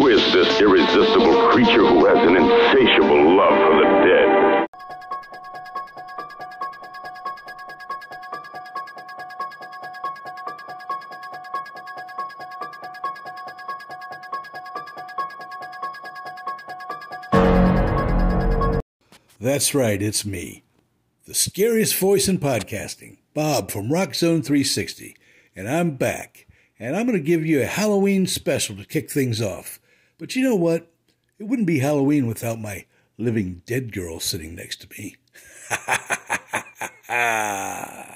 Who is this irresistible creature who has an insatiable love for the dead? That's right, it's me. The scariest voice in podcasting, Bob from Rock Zone 360. And I'm back. And I'm going to give you a Halloween special to kick things off. But you know what? It wouldn't be Halloween without my living dead girl sitting next to me.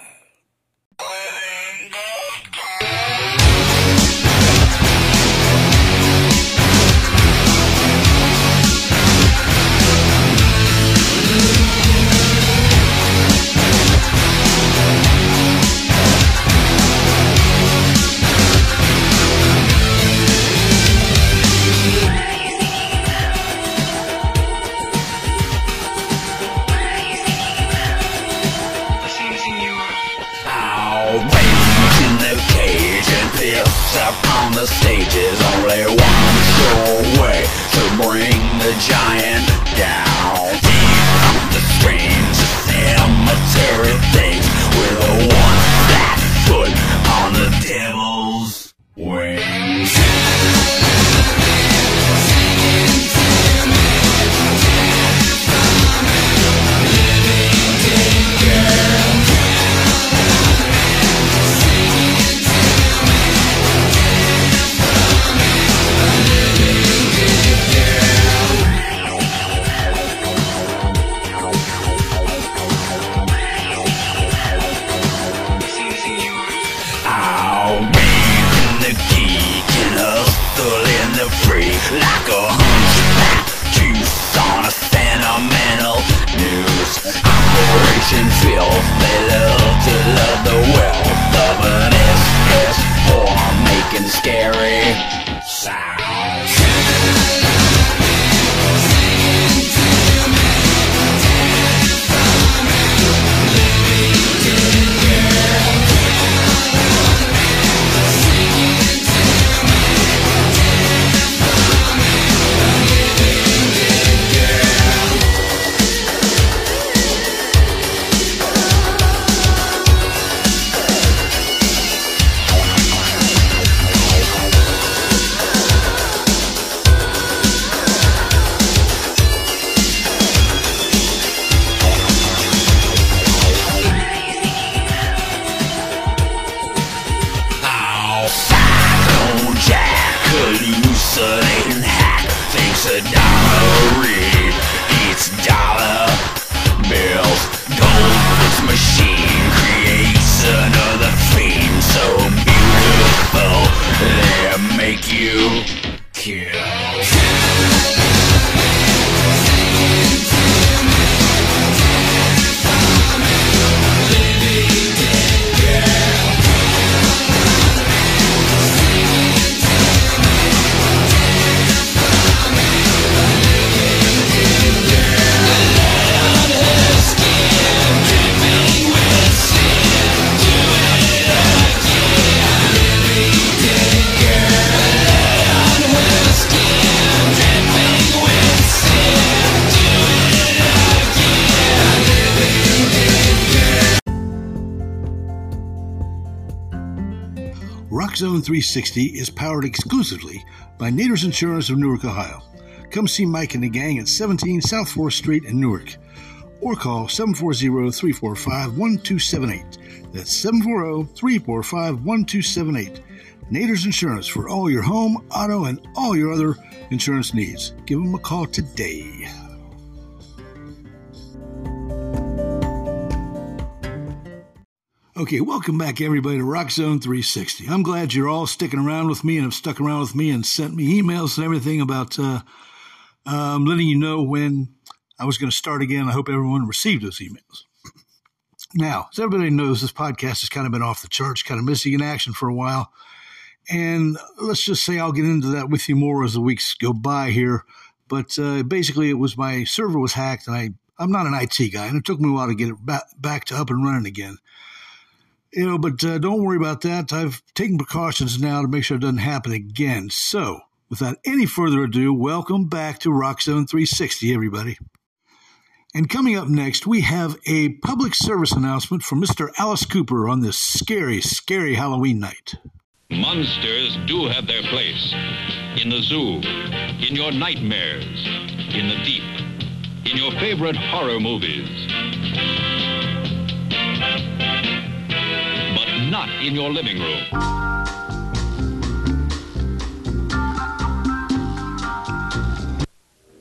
360 is powered exclusively by Naders Insurance of Newark, Ohio. Come see Mike and the gang at 17 South 4th Street in Newark or call 740-345-1278. That's 740-345-1278. Naders Insurance for all your home, auto, and all your other insurance needs. Give them a call today. Okay, welcome back, everybody, to Rock Zone 360. I'm glad you're all sticking around with me and have stuck around with me and sent me emails and everything about uh, um, letting you know when I was going to start again. I hope everyone received those emails. Now, as everybody knows, this podcast has kind of been off the charts, kind of missing in action for a while. And let's just say I'll get into that with you more as the weeks go by here. But uh, basically, it was my server was hacked, and I I'm not an IT guy, and it took me a while to get it back, back to up and running again. You know, but uh, don't worry about that. I've taken precautions now to make sure it doesn't happen again. So without any further ado, welcome back to Rock Zone 360, everybody. And coming up next, we have a public service announcement from Mr. Alice Cooper on this scary, scary Halloween night. Monsters do have their place in the zoo, in your nightmares, in the deep, in your favorite horror movies. Not in your living room.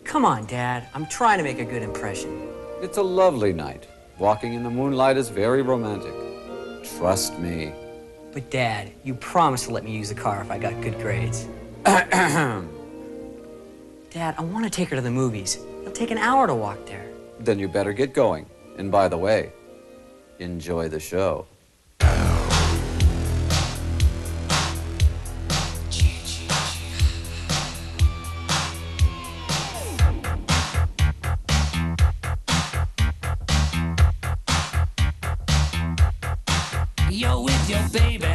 Come on, Dad. I'm trying to make a good impression. It's a lovely night. Walking in the moonlight is very romantic. Trust me. But, Dad, you promised to let me use the car if I got good grades. Dad, I want to take her to the movies. It'll take an hour to walk there. Then you better get going. And by the way, enjoy the show. Baby,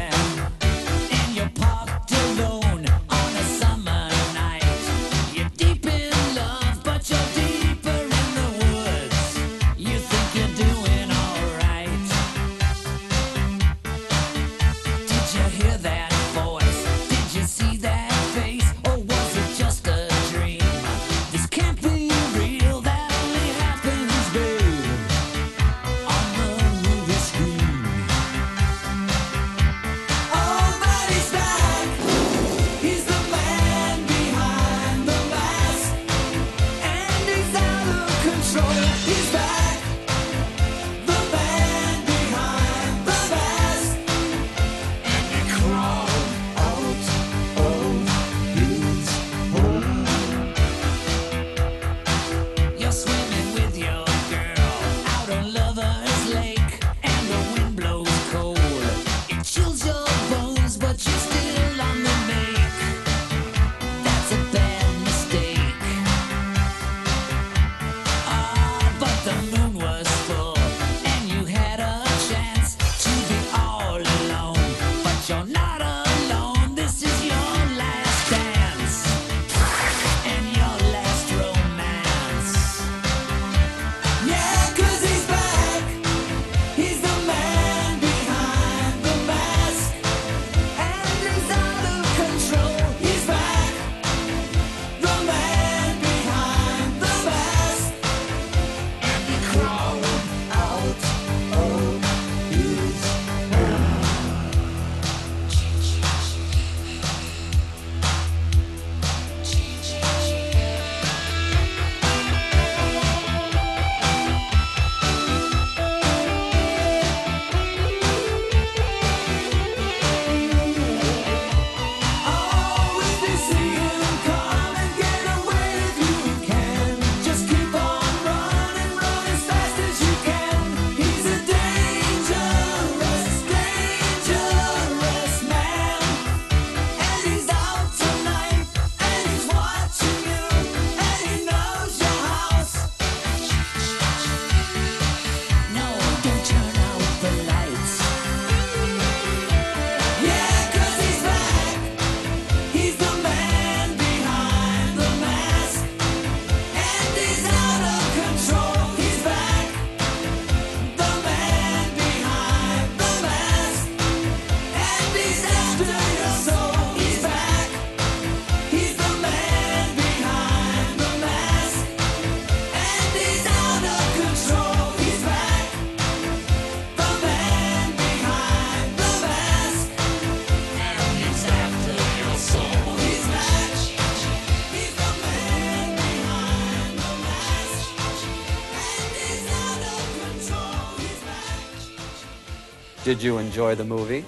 Did you enjoy the movie?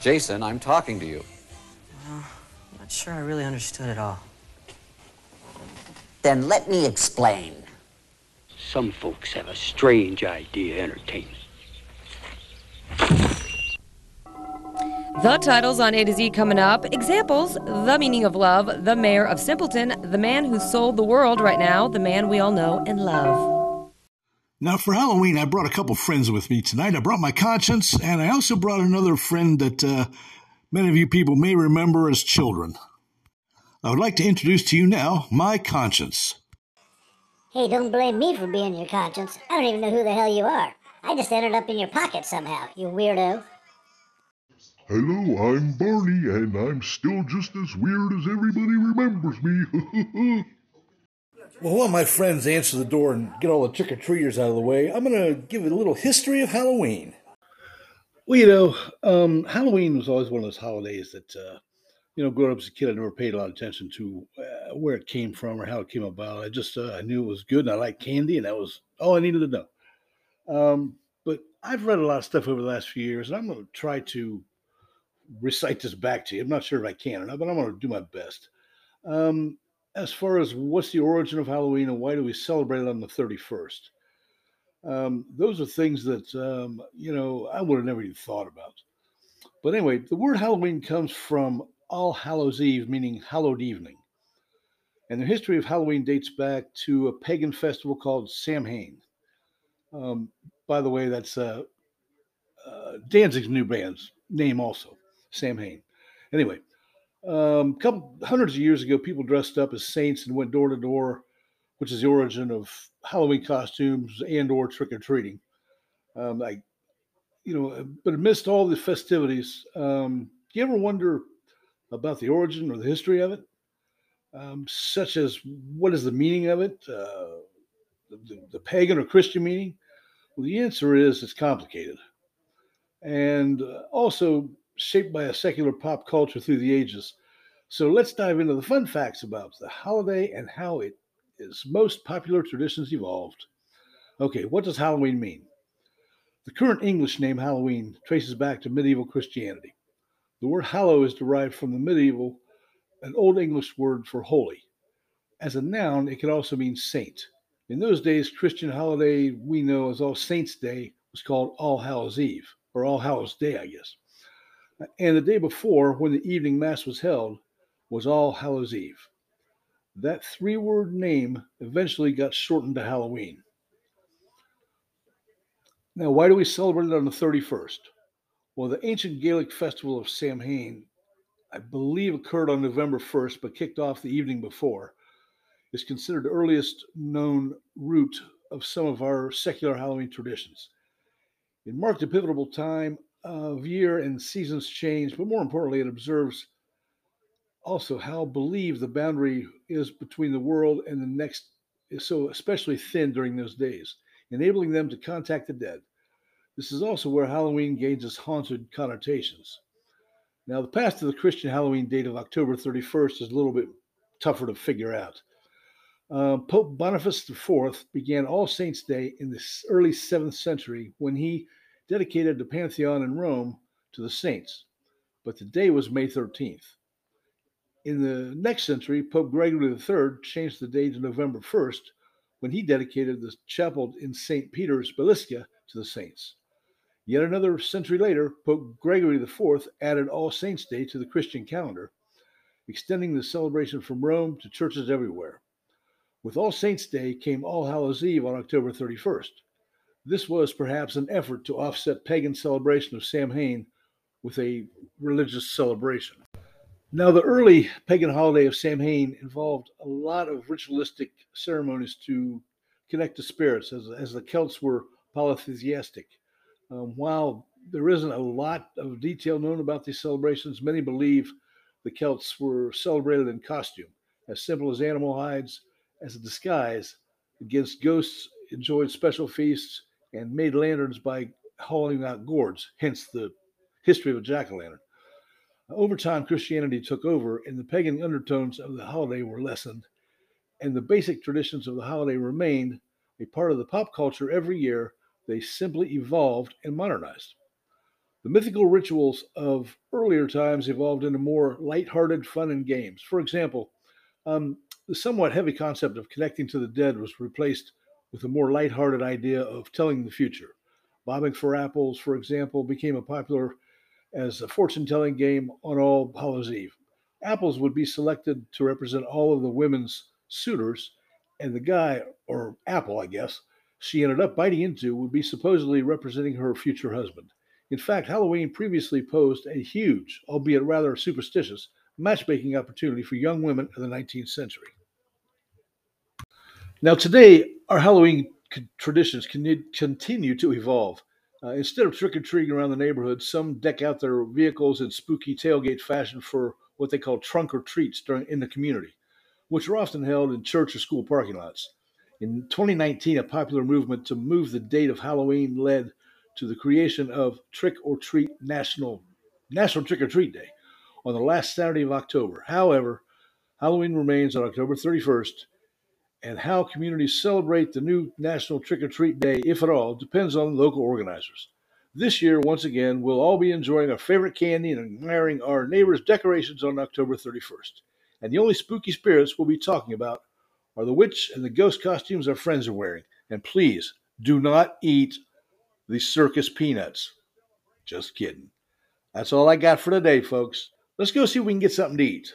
Jason, I'm talking to you. Well, I'm Not sure I really understood it all. Then let me explain. Some folks have a strange idea of entertainment. The titles on A to Z coming up. Examples The Meaning of Love, The Mayor of Simpleton, The Man Who Sold the World right now, The Man We All Know and Love. Now, for Halloween, I brought a couple friends with me tonight. I brought my conscience, and I also brought another friend that uh, many of you people may remember as children. I would like to introduce to you now my conscience. Hey, don't blame me for being your conscience. I don't even know who the hell you are. I just ended up in your pocket somehow, you weirdo. Hello, I'm Barney, and I'm still just as weird as everybody remembers me. Well, while my friends answer the door and get all the trick or treaters out of the way, I'm going to give a little history of Halloween. Well, you know, um, Halloween was always one of those holidays that, uh, you know, growing up as a kid, I never paid a lot of attention to uh, where it came from or how it came about. I just uh, I knew it was good and I liked candy, and that was all I needed to know. Um, but I've read a lot of stuff over the last few years, and I'm going to try to recite this back to you. I'm not sure if I can or not, but I'm going to do my best. Um, as far as what's the origin of Halloween and why do we celebrate it on the 31st? Um, those are things that, um, you know, I would have never even thought about. But anyway, the word Halloween comes from All Hallows Eve, meaning hallowed evening. And the history of Halloween dates back to a pagan festival called Samhain. Um, by the way, that's uh, uh, Danzig's new band's name, also Samhain. Anyway, um, couple hundreds of years ago, people dressed up as saints and went door to door, which is the origin of Halloween costumes and/or trick or treating. Um, like, you know, but amidst all the festivities, um, do you ever wonder about the origin or the history of it? Um, such as what is the meaning of it, uh, the, the pagan or Christian meaning? Well, the answer is it's complicated, and uh, also shaped by a secular pop culture through the ages. So let's dive into the fun facts about the holiday and how it is most popular traditions evolved. Okay, what does Halloween mean? The current English name Halloween traces back to medieval Christianity. The word hallow is derived from the medieval, an Old English word for holy. As a noun, it could also mean saint. In those days, Christian holiday we know as All Saints' Day was called All Hallows Eve, or All Hallows Day, I guess. And the day before, when the evening mass was held, was All Hallows Eve. That three word name eventually got shortened to Halloween. Now, why do we celebrate it on the 31st? Well, the ancient Gaelic festival of Samhain, I believe occurred on November 1st, but kicked off the evening before, is considered the earliest known root of some of our secular Halloween traditions. It marked a pivotal time of year and seasons change, but more importantly, it observes also how believed the boundary is between the world and the next is so especially thin during those days, enabling them to contact the dead. This is also where Halloween gains its haunted connotations. Now, the past of the Christian Halloween date of October 31st is a little bit tougher to figure out. Uh, Pope Boniface IV began All Saints' Day in the early 7th century when he dedicated the Pantheon in Rome to the saints, but the day was May 13th. In the next century, Pope Gregory III changed the day to November 1st when he dedicated the chapel in St. Peter's Basilica to the saints. Yet another century later, Pope Gregory IV added All Saints' Day to the Christian calendar, extending the celebration from Rome to churches everywhere. With All Saints' Day came All Hallows Eve on October 31st. This was perhaps an effort to offset pagan celebration of Samhain with a religious celebration. Now, the early pagan holiday of Samhain involved a lot of ritualistic ceremonies to connect to spirits, as, as the Celts were polytheistic. Um, while there isn't a lot of detail known about these celebrations, many believe the Celts were celebrated in costume, as simple as animal hides, as a disguise against ghosts, enjoyed special feasts, and made lanterns by hauling out gourds, hence the history of a jack o' lantern. Over time, Christianity took over, and the pagan undertones of the holiday were lessened, and the basic traditions of the holiday remained a part of the pop culture every year. They simply evolved and modernized. The mythical rituals of earlier times evolved into more light-hearted fun and games. For example, um, the somewhat heavy concept of connecting to the dead was replaced with a more light-hearted idea of telling the future. Bobbing for apples, for example, became a popular as a fortune telling game on All Hallows Eve. Apples would be selected to represent all of the women's suitors, and the guy, or apple, I guess, she ended up biting into would be supposedly representing her future husband. In fact, Halloween previously posed a huge, albeit rather superstitious, matchmaking opportunity for young women of the 19th century. Now, today, our Halloween traditions can continue to evolve. Uh, instead of trick or treating around the neighborhood, some deck out their vehicles in spooky tailgate fashion for what they call trunk or treats during, in the community, which are often held in church or school parking lots. In 2019, a popular movement to move the date of Halloween led to the creation of Trick or Treat National National Trick or Treat Day on the last Saturday of October. However, Halloween remains on October 31st, and how communities celebrate the new National Trick or Treat Day, if at all, depends on local organizers. This year, once again, we'll all be enjoying our favorite candy and admiring our neighbors' decorations on October 31st. And the only spooky spirits we'll be talking about are the witch and the ghost costumes our friends are wearing. And please do not eat the circus peanuts. Just kidding. That's all I got for today, folks. Let's go see if we can get something to eat.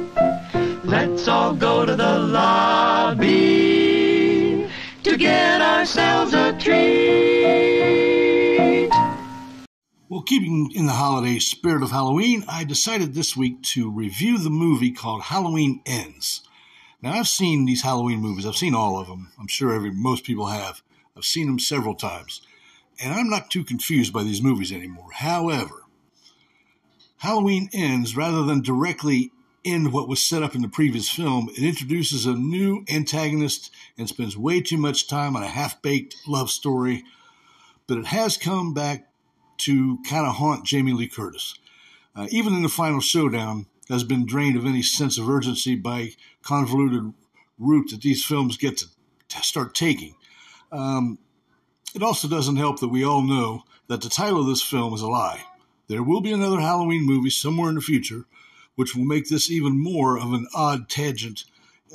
Let's all go to the lobby to get ourselves a treat. Well, keeping in the holiday spirit of Halloween, I decided this week to review the movie called Halloween Ends. Now, I've seen these Halloween movies. I've seen all of them. I'm sure every most people have. I've seen them several times, and I'm not too confused by these movies anymore. However, Halloween Ends, rather than directly end what was set up in the previous film, it introduces a new antagonist and spends way too much time on a half-baked love story. But it has come back to kind of haunt Jamie Lee Curtis. Uh, even in the final showdown, has been drained of any sense of urgency by convoluted route that these films get to, to start taking. Um, it also doesn't help that we all know that the title of this film is a lie. There will be another Halloween movie somewhere in the future, which will make this even more of an odd tangent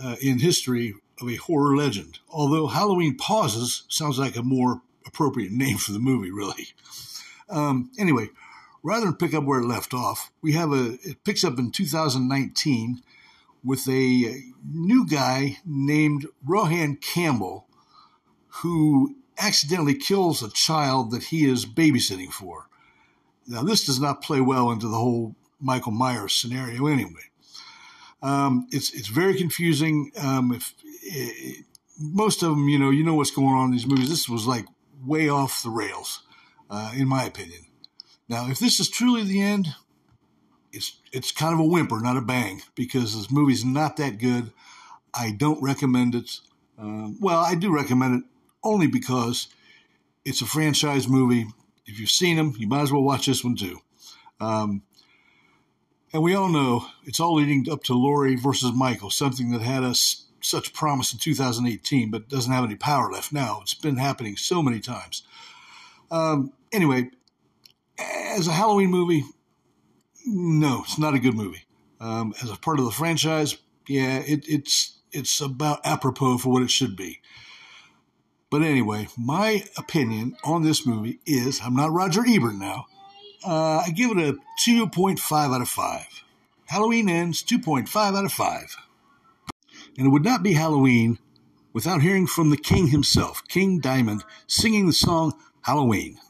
uh, in history of a horror legend. Although Halloween Pauses sounds like a more appropriate name for the movie, really. Um, anyway, rather than pick up where it left off, we have a it picks up in 2019 with a new guy named Rohan Campbell who accidentally kills a child that he is babysitting for. Now, this does not play well into the whole Michael Myers scenario, anyway. Um, it's it's very confusing. Um, if eh, most of them, you know, you know what's going on in these movies. This was like way off the rails, uh, in my opinion. Now, if this is truly the end, it's it's kind of a whimper, not a bang, because this movie's not that good. I don't recommend it. Um, well, I do recommend it only because it's a franchise movie. If you've seen them, you might as well watch this one too. Um, and we all know it's all leading up to Laurie versus Michael, something that had us such promise in 2018, but doesn't have any power left now. It's been happening so many times. Um, anyway, as a Halloween movie, no, it's not a good movie. Um, as a part of the franchise, yeah, it, it's it's about apropos for what it should be. But anyway, my opinion on this movie is I'm not Roger Ebert now. Uh, I give it a 2.5 out of 5. Halloween ends 2.5 out of 5. And it would not be Halloween without hearing from the king himself, King Diamond, singing the song Halloween. Halloween.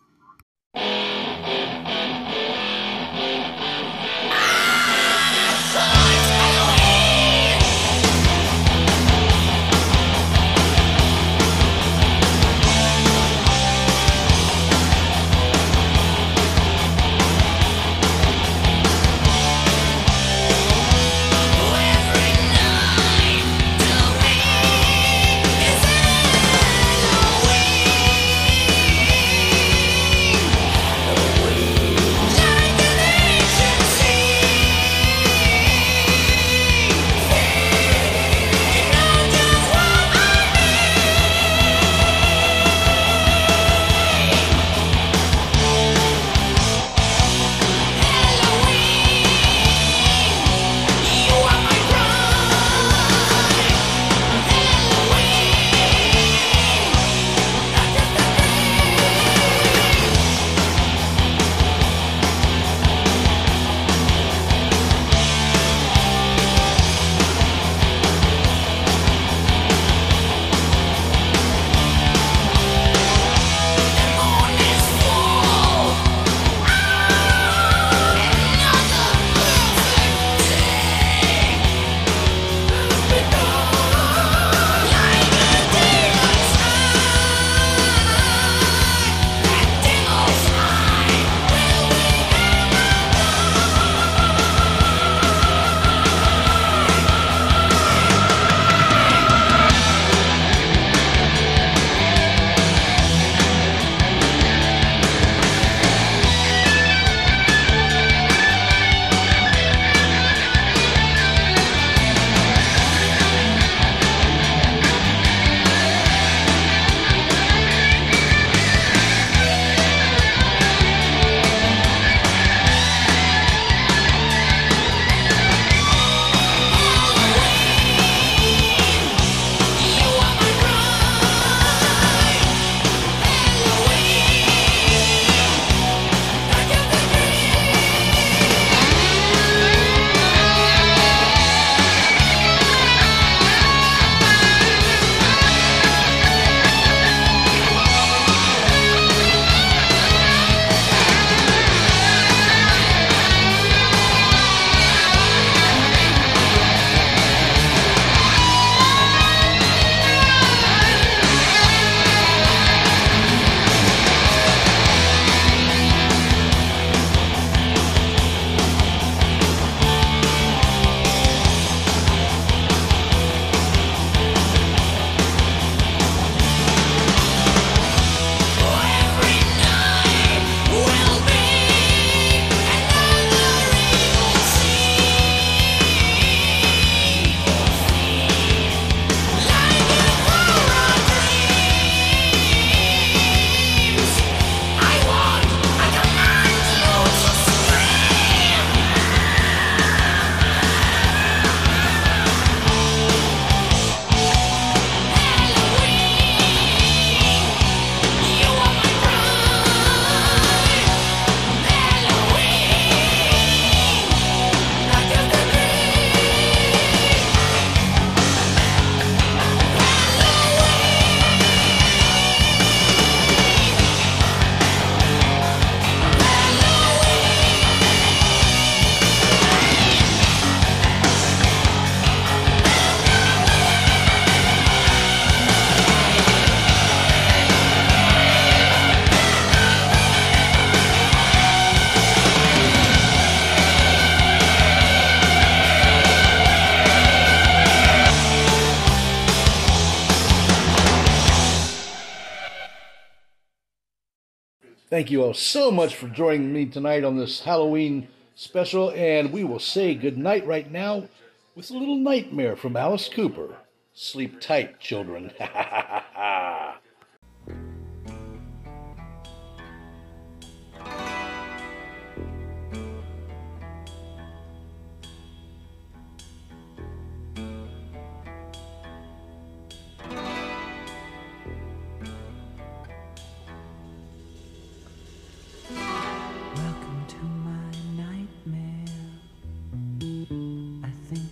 Thank you all so much for joining me tonight on this Halloween special, and we will say goodnight right now with a little nightmare from Alice Cooper. Sleep tight, children.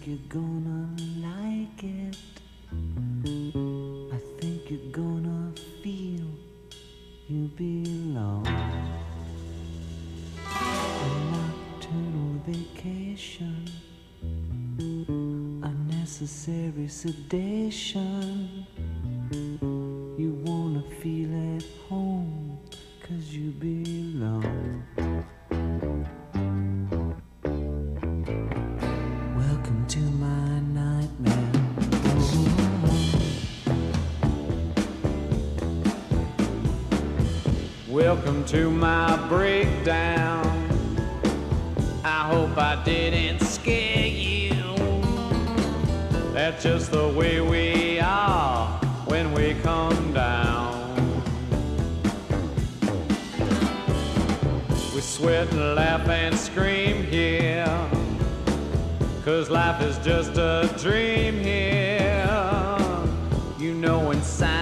you're gonna like it. I think you're gonna feel you belong. A nocturnal vacation, unnecessary sedation. is just a dream here. You know inside.